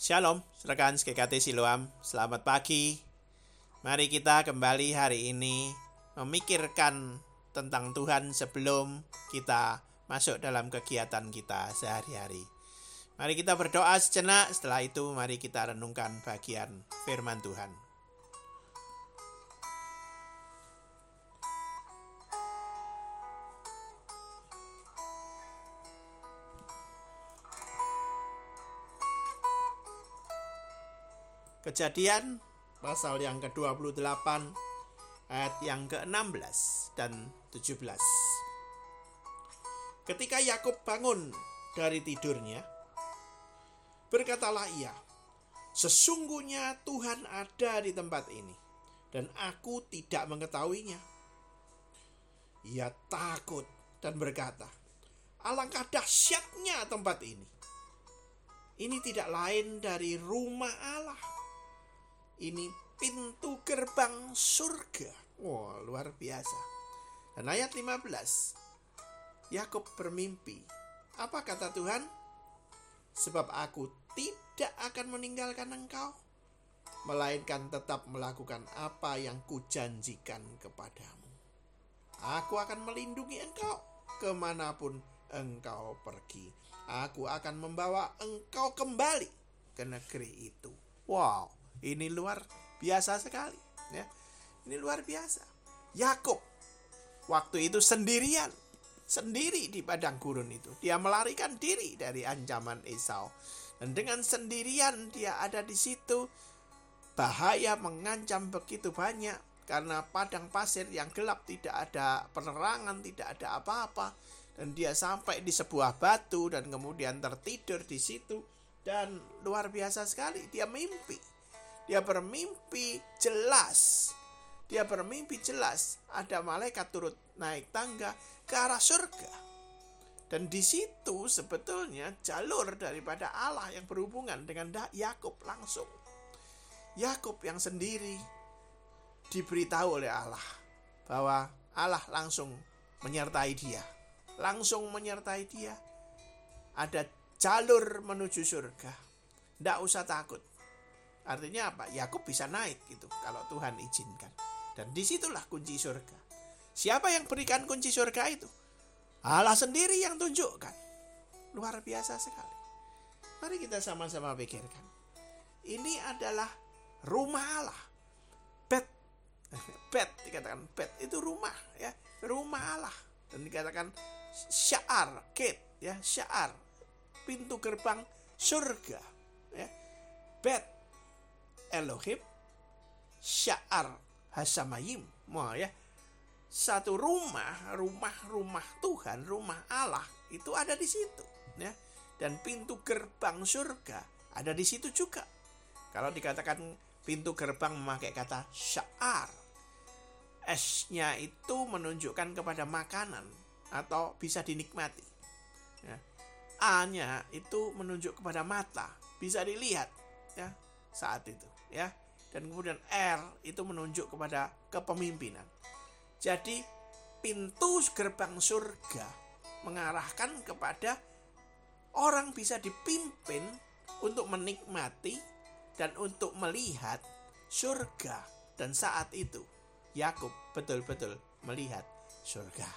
Shalom, rekan GKT Siloam. Selamat pagi. Mari kita kembali hari ini memikirkan tentang Tuhan sebelum kita masuk dalam kegiatan kita sehari-hari. Mari kita berdoa sejenak, setelah itu mari kita renungkan bagian firman Tuhan. Kejadian pasal yang ke-28 ayat yang ke-16 dan 17. Ketika Yakub bangun dari tidurnya, berkatalah ia, "Sesungguhnya Tuhan ada di tempat ini, dan aku tidak mengetahuinya." Ia takut dan berkata, "Alangkah dahsyatnya tempat ini. Ini tidak lain dari rumah Allah." Ini pintu gerbang surga. Wah, wow, luar biasa. Dan ayat 15. Yakub bermimpi. Apa kata Tuhan? Sebab aku tidak akan meninggalkan engkau, melainkan tetap melakukan apa yang kujanjikan kepadamu. Aku akan melindungi engkau ke mana pun engkau pergi. Aku akan membawa engkau kembali ke negeri itu. Wow, ini luar biasa sekali, ya. Ini luar biasa. Yakub waktu itu sendirian, sendiri di padang gurun itu. Dia melarikan diri dari ancaman Esau. Dan dengan sendirian dia ada di situ, bahaya mengancam begitu banyak karena padang pasir yang gelap tidak ada penerangan, tidak ada apa-apa. Dan dia sampai di sebuah batu dan kemudian tertidur di situ dan luar biasa sekali dia mimpi dia bermimpi jelas. Dia bermimpi jelas ada malaikat turut naik tangga ke arah surga. Dan di situ sebetulnya jalur daripada Allah yang berhubungan dengan Yakub langsung. Yakub yang sendiri diberitahu oleh Allah bahwa Allah langsung menyertai dia. Langsung menyertai dia. Ada jalur menuju surga. Tidak usah takut. Artinya apa? Yakub bisa naik gitu kalau Tuhan izinkan. Dan di situlah kunci surga. Siapa yang berikan kunci surga itu? Allah sendiri yang tunjukkan. Luar biasa sekali. Mari kita sama-sama pikirkan. Ini adalah rumah Allah. Bet. Bet dikatakan bet itu rumah ya. Rumah Allah. Dan dikatakan syar, gate ya, syar. Pintu gerbang surga ya. Bet Elohim Sya'ar Hasamayim. Wah ya. Satu rumah, rumah-rumah Tuhan, rumah Allah itu ada di situ, ya. Dan pintu gerbang surga ada di situ juga. Kalau dikatakan pintu gerbang memakai kata sya'ar, S-nya itu menunjukkan kepada makanan atau bisa dinikmati. Ya. A-nya itu menunjuk kepada mata, bisa dilihat ya saat itu ya. Dan kemudian R itu menunjuk kepada kepemimpinan. Jadi pintu gerbang surga mengarahkan kepada orang bisa dipimpin untuk menikmati dan untuk melihat surga. Dan saat itu Yakub betul-betul melihat surga.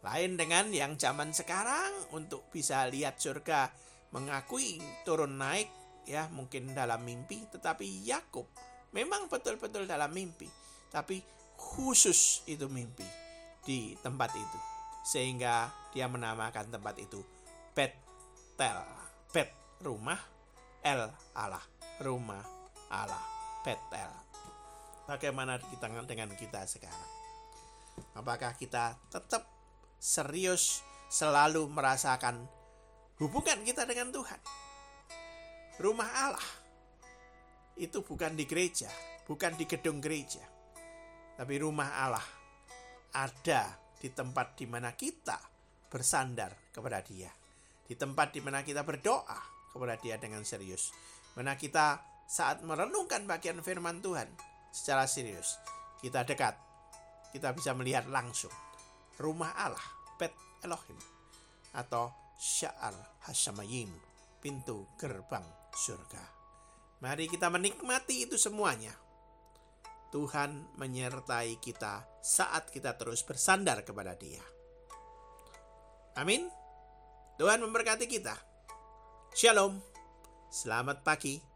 Lain dengan yang zaman sekarang untuk bisa lihat surga mengakui turun naik ya mungkin dalam mimpi tetapi Yakub memang betul-betul dalam mimpi tapi khusus itu mimpi di tempat itu sehingga dia menamakan tempat itu Betel Bet rumah El Allah rumah Allah Betel. Bagaimana kita dengan kita sekarang? Apakah kita tetap serius selalu merasakan hubungan kita dengan Tuhan rumah Allah. Itu bukan di gereja, bukan di gedung gereja, tapi rumah Allah ada di tempat di mana kita bersandar kepada Dia, di tempat di mana kita berdoa kepada Dia dengan serius, mana kita saat merenungkan bagian firman Tuhan secara serius, kita dekat, kita bisa melihat langsung rumah Allah, Bet Elohim, atau Sya'ar Hasamayim, pintu gerbang surga. Mari kita menikmati itu semuanya. Tuhan menyertai kita saat kita terus bersandar kepada Dia. Amin. Tuhan memberkati kita. Shalom. Selamat pagi.